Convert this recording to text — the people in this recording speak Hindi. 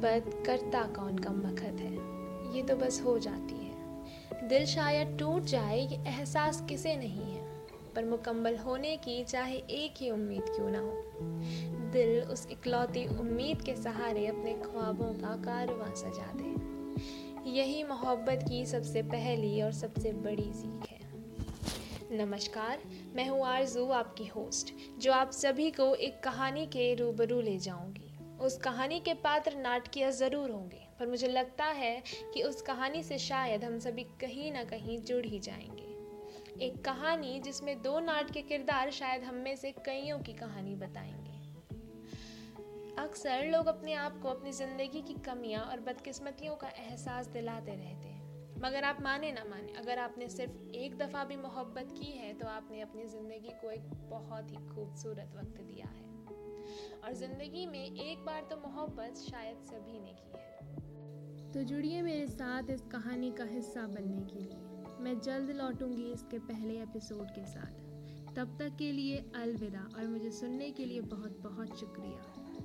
मोहब्बत करता कौन कम वक़्त है? ये तो बस हो जाती है। दिल शायद टूट जाए, ये एहसास किसे नहीं है? पर मुकम्मल होने की चाहे एक ही उम्मीद क्यों ना हो। दिल उस इकलौती उम्मीद के सहारे अपने ख्वाबों का कारवां सजा दे। यही मोहब्बत की सबसे पहली और सबसे बड़ी सीख है। नमस्कार, मैं हूँ आरज़ू, आपकी होस्ट, जो आप सभी को एक कहानी के रूबरू ले जाऊँगी। उस कहानी के पात्र नाटकीय ज़रूर होंगे, पर मुझे लगता है कि उस कहानी से शायद हम सभी कहीं ना कहीं जुड़ ही जाएँगे। एक कहानी जिसमें दो नाट के किरदार शायद हम में से कईयों की कहानी बताएँगे। अक्सर लोग अपने आप को अपनी ज़िंदगी की कमियाँ और बदकिस्मतियों का एहसास दिलाते रहते हैं। मगर आप माने ना माने, अगर आपने सिर्फ़ एक दफ़ा भी मोहब्बत की है तो आपने अपनी ज़िंदगी को एक बहुत ही खूबसूरत वक्त दिया है। और ज़िंदगी में एक बार तो मोहब्बत शायद सभी ने की है। तो जुड़िए मेरे साथ इस कहानी का हिस्सा बनने के लिए। मैं जल्द लौटूँगी इसके पहले एपिसोड के साथ। तब तक के लिए अलविदा और मुझे सुनने के लिए बहुत बहुत शुक्रिया।